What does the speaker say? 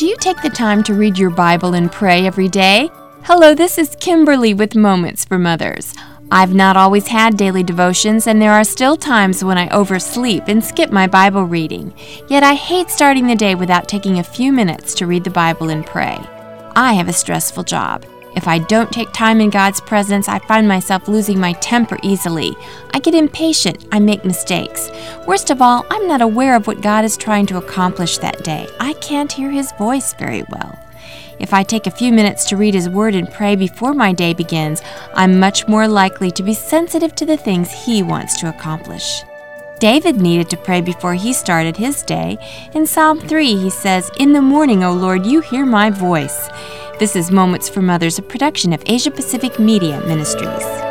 Do you take the time to read your Bible and pray every day? Hello, this is Kimberly with Moments for Mothers. I've not always had daily devotions, and there are still times when I oversleep and skip my Bible reading. Yet I hate starting the day without taking a few minutes to read the Bible and pray. I have a stressful job. If I don't take time in God's presence, I find myself losing my temper easily. I get impatient. I make mistakes. Worst of all, I'm not aware of what God is trying to accomplish that day. I can't hear His voice very well. If I take a few minutes to read His Word and pray before my day begins, I'm much more likely to be sensitive to the things He wants to accomplish. David needed to pray before he started his day. In Psalm 3, he says, In the morning, O Lord, you hear my voice. This is Moments for Mothers, a production of Asia Pacific Media Ministries.